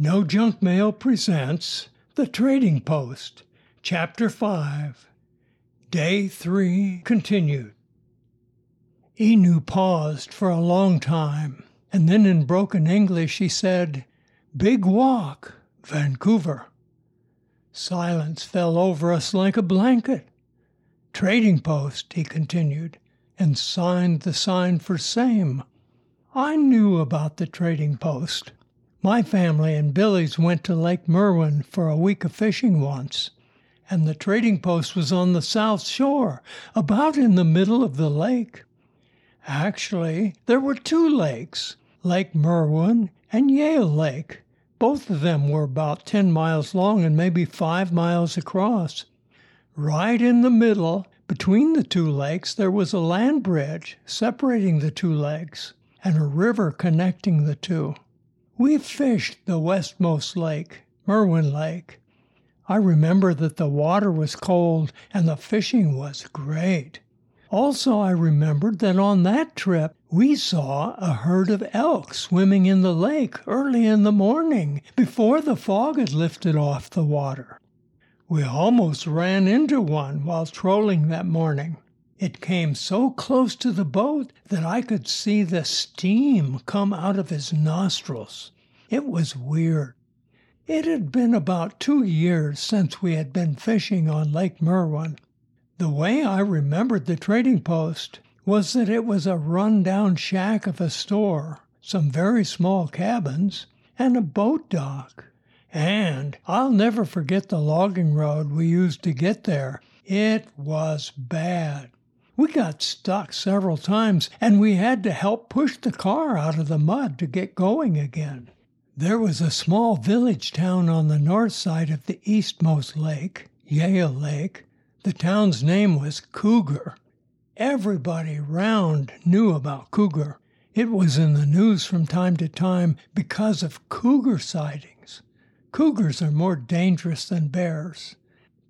No Junk Mail presents The Trading Post, Chapter 5, Day 3 continued. Enew paused for a long time, and then in broken English he said, Big Walk, Vancouver. Silence fell over us like a blanket. Trading Post, he continued, and signed the sign for same. I knew about the Trading Post. My family and Billy's went to Lake Merwin for a week of fishing once, and the trading post was on the south shore, about in the middle of the lake. Actually, there were two lakes, Lake Merwin and Yale Lake. Both of them were about 10 miles long and maybe 5 miles across. Right in the middle, between the two lakes, there was a land bridge separating the two lakes and a river connecting the two. We fished the westmost lake, Merwin Lake. I remember that the water was cold and the fishing was great. Also, I remembered that on that trip we saw a herd of elk swimming in the lake early in the morning before the fog had lifted off the water. We almost ran into one while trolling that morning. It came so close to the boat that I could see the steam come out of his nostrils. It was weird. It had been about two years since we had been fishing on Lake Merwin. The way I remembered the trading post was that it was a run down shack of a store, some very small cabins, and a boat dock. And I'll never forget the logging road we used to get there. It was bad. We got stuck several times, and we had to help push the car out of the mud to get going again. There was a small village town on the north side of the eastmost lake, Yale Lake. The town's name was Cougar. Everybody round knew about Cougar. It was in the news from time to time because of cougar sightings. Cougars are more dangerous than bears.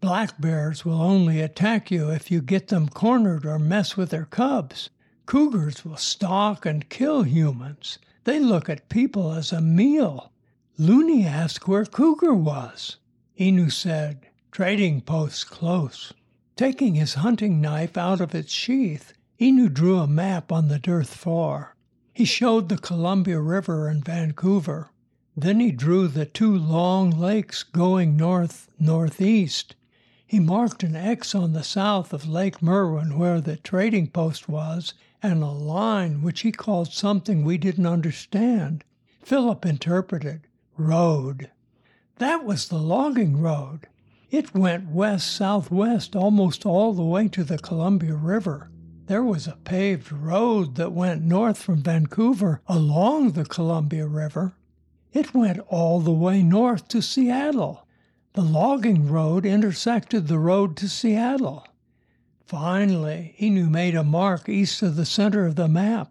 Black bears will only attack you if you get them cornered or mess with their cubs. Cougars will stalk and kill humans. They look at people as a meal. Looney asked where Cougar was. Enew said, Trading post close. Taking his hunting knife out of its sheath, Enew drew a map on the dirt floor. He showed the Columbia River and Vancouver. Then he drew the two long lakes going north northeast. He marked an X on the south of Lake Merwin where the trading post was, and a line which he called something we didn't understand. Philip interpreted road. That was the logging road. It went west southwest almost all the way to the Columbia River. There was a paved road that went north from Vancouver along the Columbia River. It went all the way north to Seattle. The logging road intersected the road to Seattle. Finally, Enew made a mark east of the center of the map.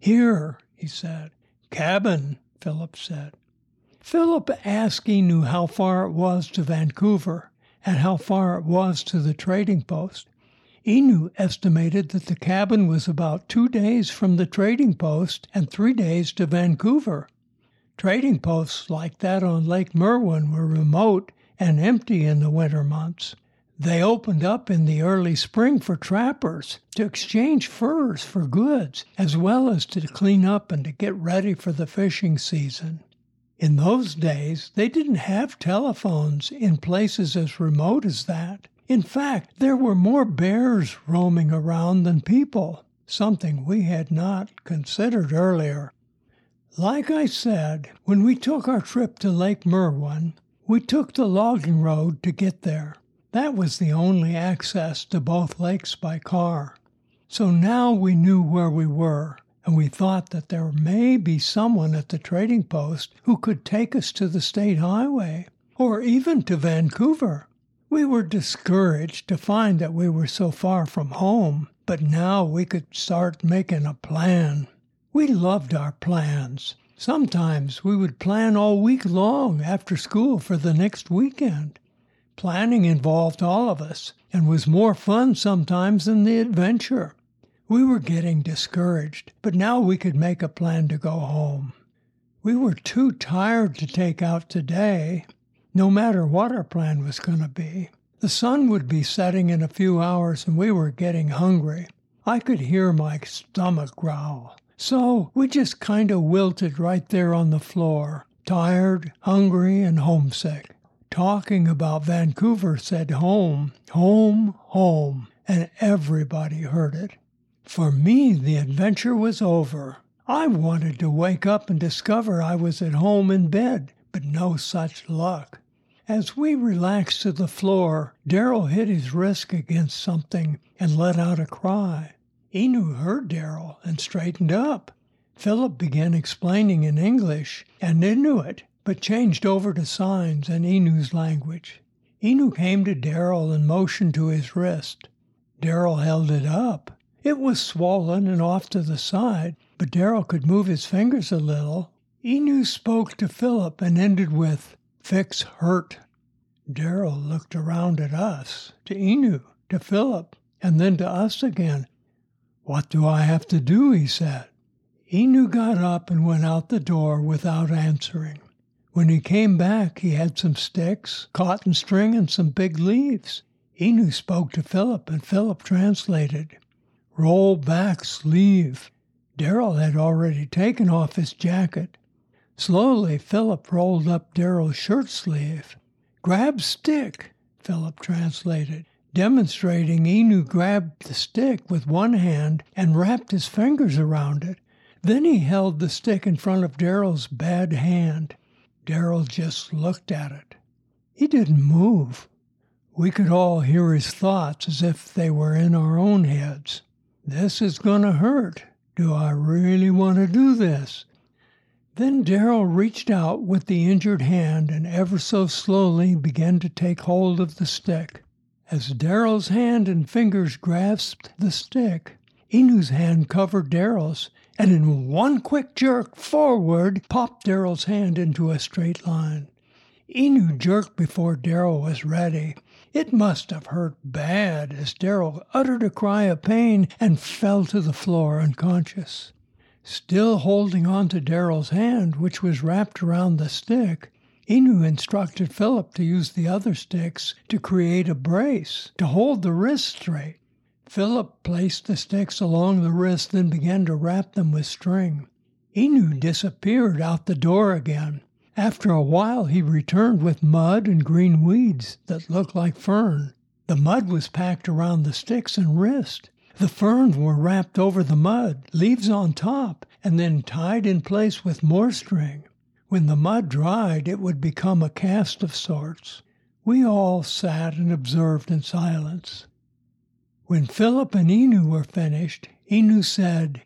Here, he said. Cabin, Philip said. Philip asked Enew how far it was to Vancouver and how far it was to the trading post. Enew estimated that the cabin was about two days from the trading post and three days to Vancouver. Trading posts like that on Lake Merwin were remote and empty in the winter months. They opened up in the early spring for trappers to exchange furs for goods, as well as to clean up and to get ready for the fishing season. In those days, they didn't have telephones in places as remote as that. In fact, there were more bears roaming around than people, something we had not considered earlier. Like I said, when we took our trip to Lake Merwin, we took the logging road to get there. That was the only access to both lakes by car. So now we knew where we were, and we thought that there may be someone at the trading post who could take us to the state highway, or even to Vancouver. We were discouraged to find that we were so far from home, but now we could start making a plan. We loved our plans. Sometimes we would plan all week long after school for the next weekend. Planning involved all of us and was more fun sometimes than the adventure. We were getting discouraged, but now we could make a plan to go home. We were too tired to take out today, no matter what our plan was going to be. The sun would be setting in a few hours and we were getting hungry. I could hear my stomach growl. So we just kind of wilted right there on the floor, tired, hungry, and homesick. Talking about Vancouver said home, home, home, and everybody heard it. For me, the adventure was over. I wanted to wake up and discover I was at home in bed, but no such luck. As we relaxed to the floor, Darrell hit his wrist against something and let out a cry. Enew heard Darrell and straightened up. Philip began explaining in English and Inuit, but changed over to signs and Enew's language. Enew came to Darrell and motioned to his wrist. Darrell held it up. It was swollen and off to the side, but Darrell could move his fingers a little. Enew spoke to Philip and ended with, Fix hurt. Darrell looked around at us, to Enew, to Philip, and then to us again. What do I have to do? he said. Enew got up and went out the door without answering. When he came back, he had some sticks, cotton string, and some big leaves. Enew spoke to Philip, and Philip translated roll back sleeve. Darrell had already taken off his jacket. Slowly, Philip rolled up Darrell's shirt sleeve. Grab stick, Philip translated, demonstrating Enew grabbed the stick with one hand and wrapped his fingers around it. Then he held the stick in front of Darrell's bad hand. Darrell just looked at it. He didn't move. We could all hear his thoughts as if they were in our own heads. This is going to hurt. Do I really want to do this? Then Darrell reached out with the injured hand and ever so slowly began to take hold of the stick. As Darrell's hand and fingers grasped the stick, Enew's hand covered Darrell's, and in one quick jerk forward popped Darrell's hand into a straight line. Enew jerked before Darrell was ready, it must have hurt bad as Darrell uttered a cry of pain and fell to the floor unconscious. Still holding on to Darrell's hand, which was wrapped around the stick, Enew instructed Philip to use the other sticks to create a brace to hold the wrist straight. Philip placed the sticks along the wrist, then began to wrap them with string. Enew disappeared out the door again. After a while he returned with mud and green weeds that looked like fern. The mud was packed around the sticks and wrist. The ferns were wrapped over the mud, leaves on top, and then tied in place with more string. When the mud dried, it would become a cast of sorts. We all sat and observed in silence. When Philip and Enew were finished, Enew said,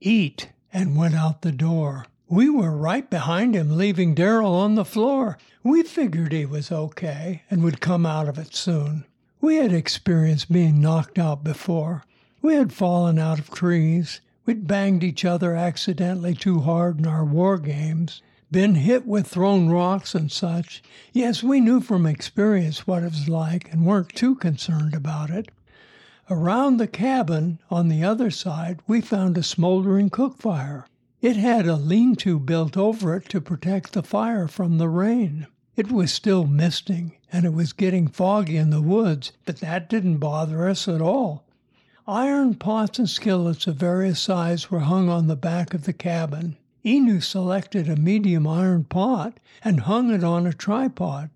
Eat, and went out the door. We were right behind him, leaving Darrell on the floor. We figured he was okay and would come out of it soon. We had experienced being knocked out before. We had fallen out of trees. We'd banged each other accidentally too hard in our war games, been hit with thrown rocks and such. Yes, we knew from experience what it was like and weren't too concerned about it. Around the cabin, on the other side, we found a smoldering cook fire. It had a lean to built over it to protect the fire from the rain. It was still misting, and it was getting foggy in the woods, but that didn't bother us at all. Iron pots and skillets of various sizes were hung on the back of the cabin. Enew selected a medium iron pot and hung it on a tripod.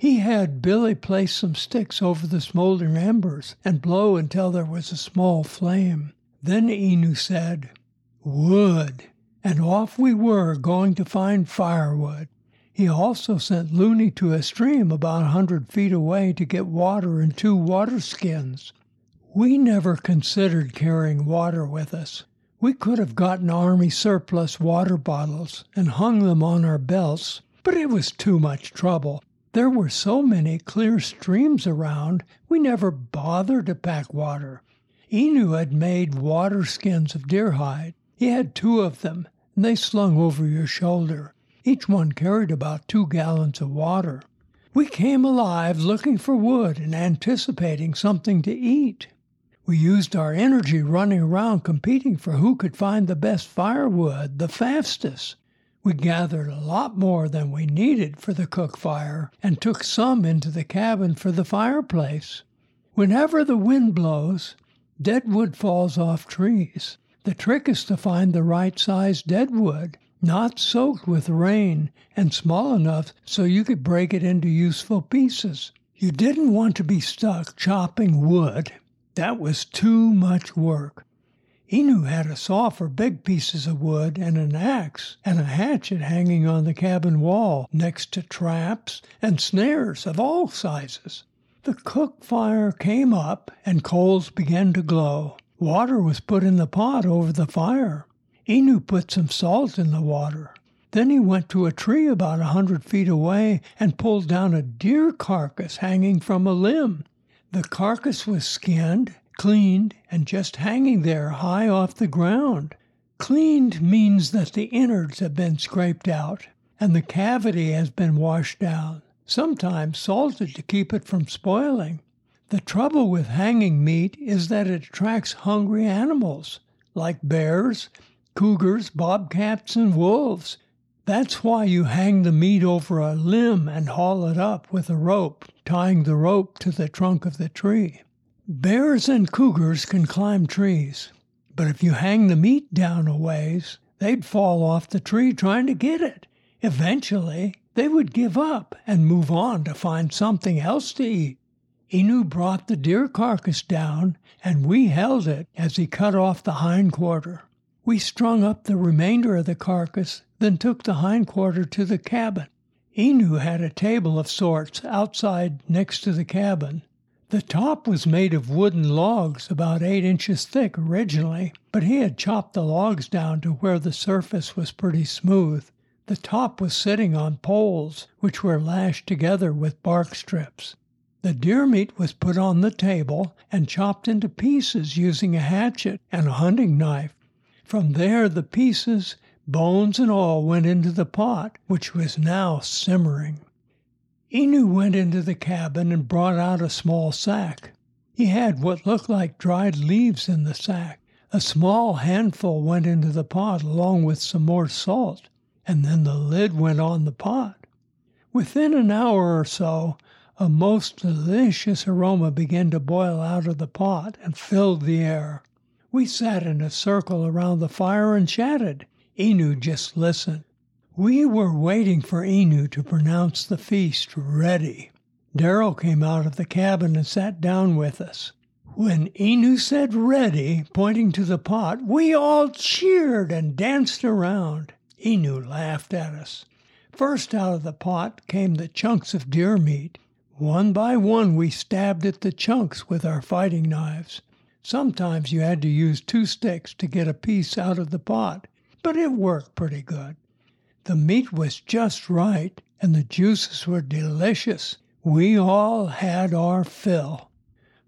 He had Billy place some sticks over the smoldering embers and blow until there was a small flame. Then Enew said, Wood and off we were going to find firewood. He also sent Looney to a stream about a hundred feet away to get water and two water skins. We never considered carrying water with us. We could have gotten Army surplus water bottles and hung them on our belts, but it was too much trouble. There were so many clear streams around, we never bothered to pack water. Enew had made water skins of deer hide, he had two of them, and they slung over your shoulder. Each one carried about two gallons of water. We came alive looking for wood and anticipating something to eat. We used our energy running around competing for who could find the best firewood the fastest. We gathered a lot more than we needed for the cook fire and took some into the cabin for the fireplace. Whenever the wind blows, dead wood falls off trees. The trick is to find the right size dead wood, not soaked with rain and small enough so you could break it into useful pieces. You didn't want to be stuck chopping wood. That was too much work. Enew had a saw for big pieces of wood and an axe and a hatchet hanging on the cabin wall next to traps and snares of all sizes. The cook fire came up and coals began to glow. Water was put in the pot over the fire. Enew put some salt in the water. Then he went to a tree about a hundred feet away and pulled down a deer carcass hanging from a limb. The carcass was skinned, cleaned, and just hanging there high off the ground. Cleaned means that the innards have been scraped out and the cavity has been washed down, sometimes salted to keep it from spoiling. The trouble with hanging meat is that it attracts hungry animals, like bears, cougars, bobcats, and wolves. That's why you hang the meat over a limb and haul it up with a rope, tying the rope to the trunk of the tree. Bears and cougars can climb trees, but if you hang the meat down a ways, they'd fall off the tree trying to get it. Eventually, they would give up and move on to find something else to eat. Enew brought the deer carcass down, and we held it as he cut off the hind quarter. We strung up the remainder of the carcass, then took the hind quarter to the cabin. Enew had a table of sorts outside next to the cabin. The top was made of wooden logs about eight inches thick originally, but he had chopped the logs down to where the surface was pretty smooth. The top was sitting on poles, which were lashed together with bark strips. The deer meat was put on the table and chopped into pieces using a hatchet and a hunting knife. From there, the pieces, bones and all, went into the pot, which was now simmering. Enew went into the cabin and brought out a small sack. He had what looked like dried leaves in the sack. A small handful went into the pot along with some more salt, and then the lid went on the pot. Within an hour or so, a most delicious aroma began to boil out of the pot and filled the air. We sat in a circle around the fire and chatted. Enew just listened. We were waiting for Enew to pronounce the feast ready. Darrell came out of the cabin and sat down with us. When Enew said ready, pointing to the pot, we all cheered and danced around. Enew laughed at us. First out of the pot came the chunks of deer meat. One by one, we stabbed at the chunks with our fighting knives. Sometimes you had to use two sticks to get a piece out of the pot, but it worked pretty good. The meat was just right, and the juices were delicious. We all had our fill.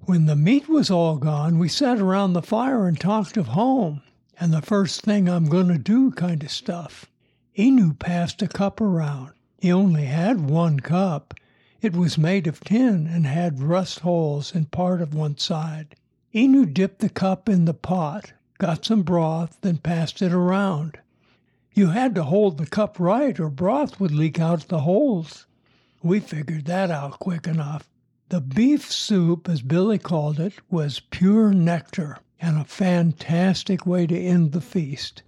When the meat was all gone, we sat around the fire and talked of home and the first thing I'm going to do kind of stuff. Enew passed a cup around. He only had one cup, it was made of tin and had rust holes in part of one side. Enew dipped the cup in the pot, got some broth, then passed it around. You had to hold the cup right or broth would leak out the holes. We figured that out quick enough. The beef soup, as Billy called it, was pure nectar and a fantastic way to end the feast.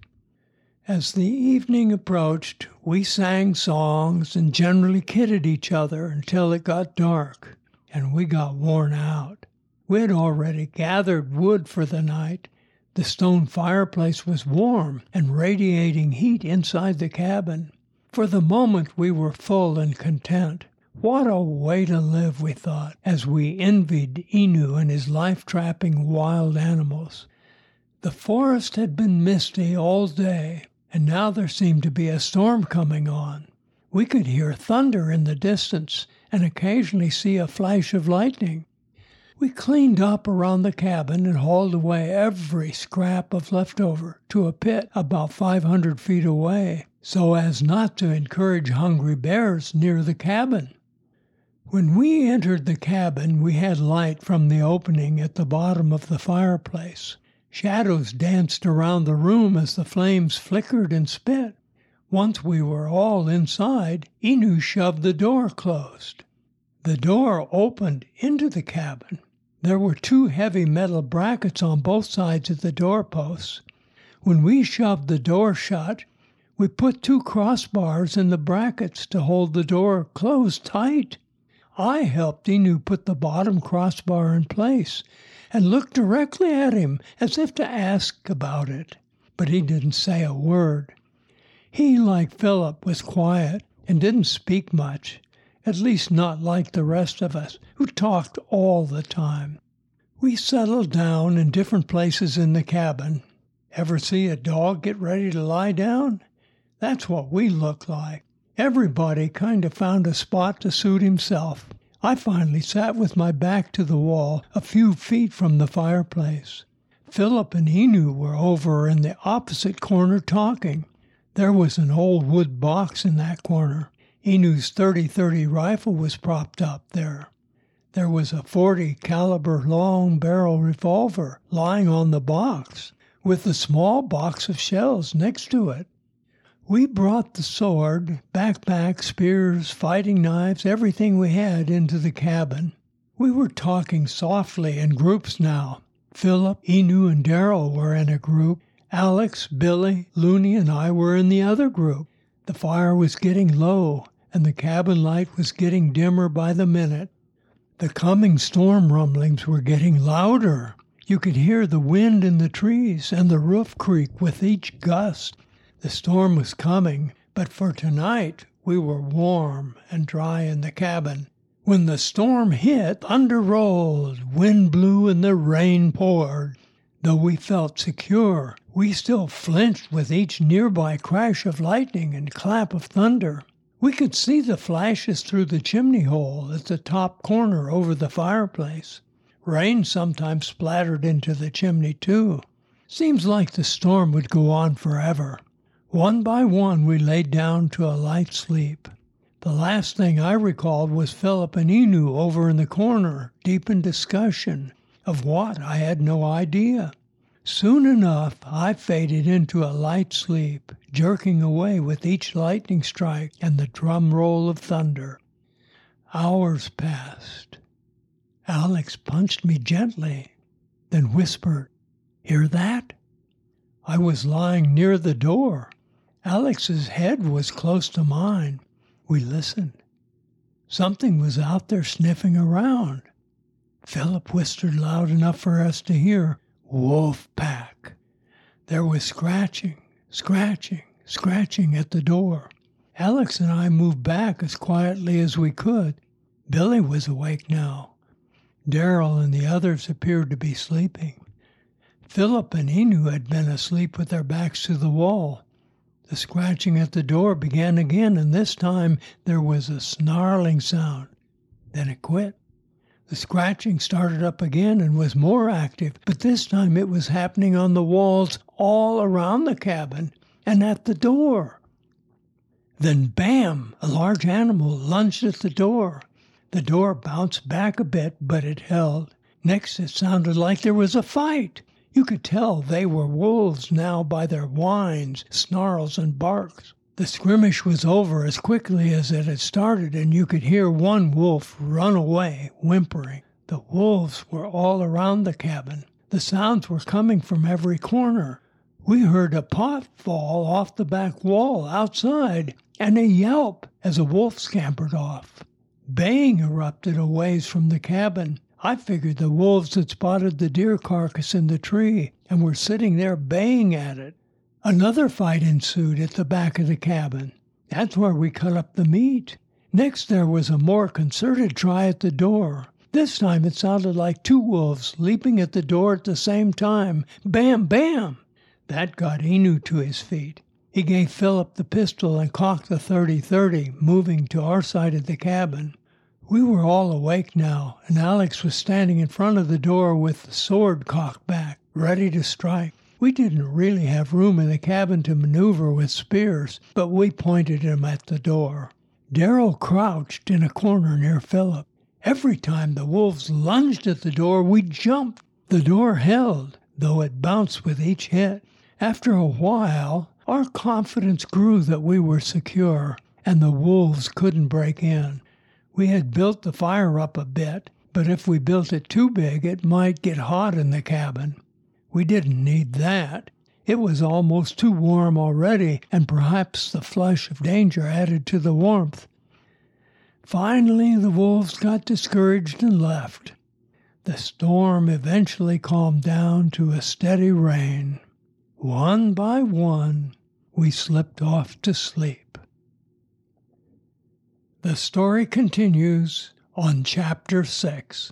As the evening approached, we sang songs and generally kidded each other until it got dark and we got worn out. We had already gathered wood for the night. The stone fireplace was warm and radiating heat inside the cabin. For the moment, we were full and content. What a way to live, we thought, as we envied Enew and his life trapping wild animals. The forest had been misty all day, and now there seemed to be a storm coming on. We could hear thunder in the distance and occasionally see a flash of lightning. We cleaned up around the cabin and hauled away every scrap of leftover to a pit about 500 feet away so as not to encourage hungry bears near the cabin. When we entered the cabin, we had light from the opening at the bottom of the fireplace. Shadows danced around the room as the flames flickered and spit. Once we were all inside, Enew shoved the door closed. The door opened into the cabin. There were two heavy metal brackets on both sides of the doorposts. When we shoved the door shut, we put two crossbars in the brackets to hold the door closed tight. I helped Enew put the bottom crossbar in place and looked directly at him as if to ask about it, but he didn't say a word. He, like Philip, was quiet and didn't speak much, at least not like the rest of us, who talked all the time. We settled down in different places in the cabin. Ever see a dog get ready to lie down? That's what we look like. Everybody kind of found a spot to suit himself. I finally sat with my back to the wall a few feet from the fireplace. Philip and Enew were over in the opposite corner talking. There was an old wood box in that corner. Enew's 30-30 rifle was propped up there. There was a 40 caliber long barrel revolver lying on the box with a small box of shells next to it. We brought the sword, backpack, spears, fighting knives, everything we had into the cabin. We were talking softly in groups now. Philip, Enew, and Darrell were in a group. Alex, Billy, Looney, and I were in the other group. The fire was getting low, and the cabin light was getting dimmer by the minute. The coming storm rumblings were getting louder. You could hear the wind in the trees and the roof creak with each gust. The storm was coming, but for tonight we were warm and dry in the cabin. When the storm hit, thunder rolled, wind blew, and the rain poured. Though we felt secure, we still flinched with each nearby crash of lightning and clap of thunder. We could see the flashes through the chimney hole at the top corner over the fireplace. Rain sometimes splattered into the chimney, too. Seems like the storm would go on forever. One by one, we laid down to a light sleep. The last thing I recalled was Philip and Enew over in the corner, deep in discussion. Of what, I had no idea. Soon enough I faded into a light sleep, jerking away with each lightning strike and the drum roll of thunder. Hours passed. Alex punched me gently, then whispered, Hear that? I was lying near the door. Alex's head was close to mine. We listened. Something was out there sniffing around. Philip whispered loud enough for us to hear, Wolf pack. There was scratching, scratching, scratching at the door. Alex and I moved back as quietly as we could. Billy was awake now. Darrell and the others appeared to be sleeping. Philip and Enew had been asleep with their backs to the wall. The scratching at the door began again, and this time there was a snarling sound. Then it quit. The scratching started up again and was more active, but this time it was happening on the walls all around the cabin and at the door. Then, bam! A large animal lunged at the door. The door bounced back a bit, but it held. Next, it sounded like there was a fight. You could tell they were wolves now by their whines, snarls, and barks. The skirmish was over as quickly as it had started, and you could hear one wolf run away, whimpering. The wolves were all around the cabin. The sounds were coming from every corner. We heard a pot fall off the back wall outside, and a yelp as a wolf scampered off. Baying erupted a ways from the cabin. I figured the wolves had spotted the deer carcass in the tree and were sitting there baying at it. Another fight ensued at the back of the cabin. That's where we cut up the meat. Next, there was a more concerted try at the door. This time it sounded like two wolves leaping at the door at the same time. Bam, bam! That got Enew to his feet. He gave Philip the pistol and cocked the 30 30, moving to our side of the cabin. We were all awake now, and Alex was standing in front of the door with the sword cocked back, ready to strike. We didn't really have room in the cabin to maneuver with spears, but we pointed them at the door. Darrell crouched in a corner near Philip. Every time the wolves lunged at the door, we jumped. The door held, though it bounced with each hit. After a while, our confidence grew that we were secure and the wolves couldn't break in. We had built the fire up a bit, but if we built it too big, it might get hot in the cabin. We didn't need that. It was almost too warm already, and perhaps the flush of danger added to the warmth. Finally, the wolves got discouraged and left. The storm eventually calmed down to a steady rain. One by one, we slipped off to sleep. The story continues on Chapter 6.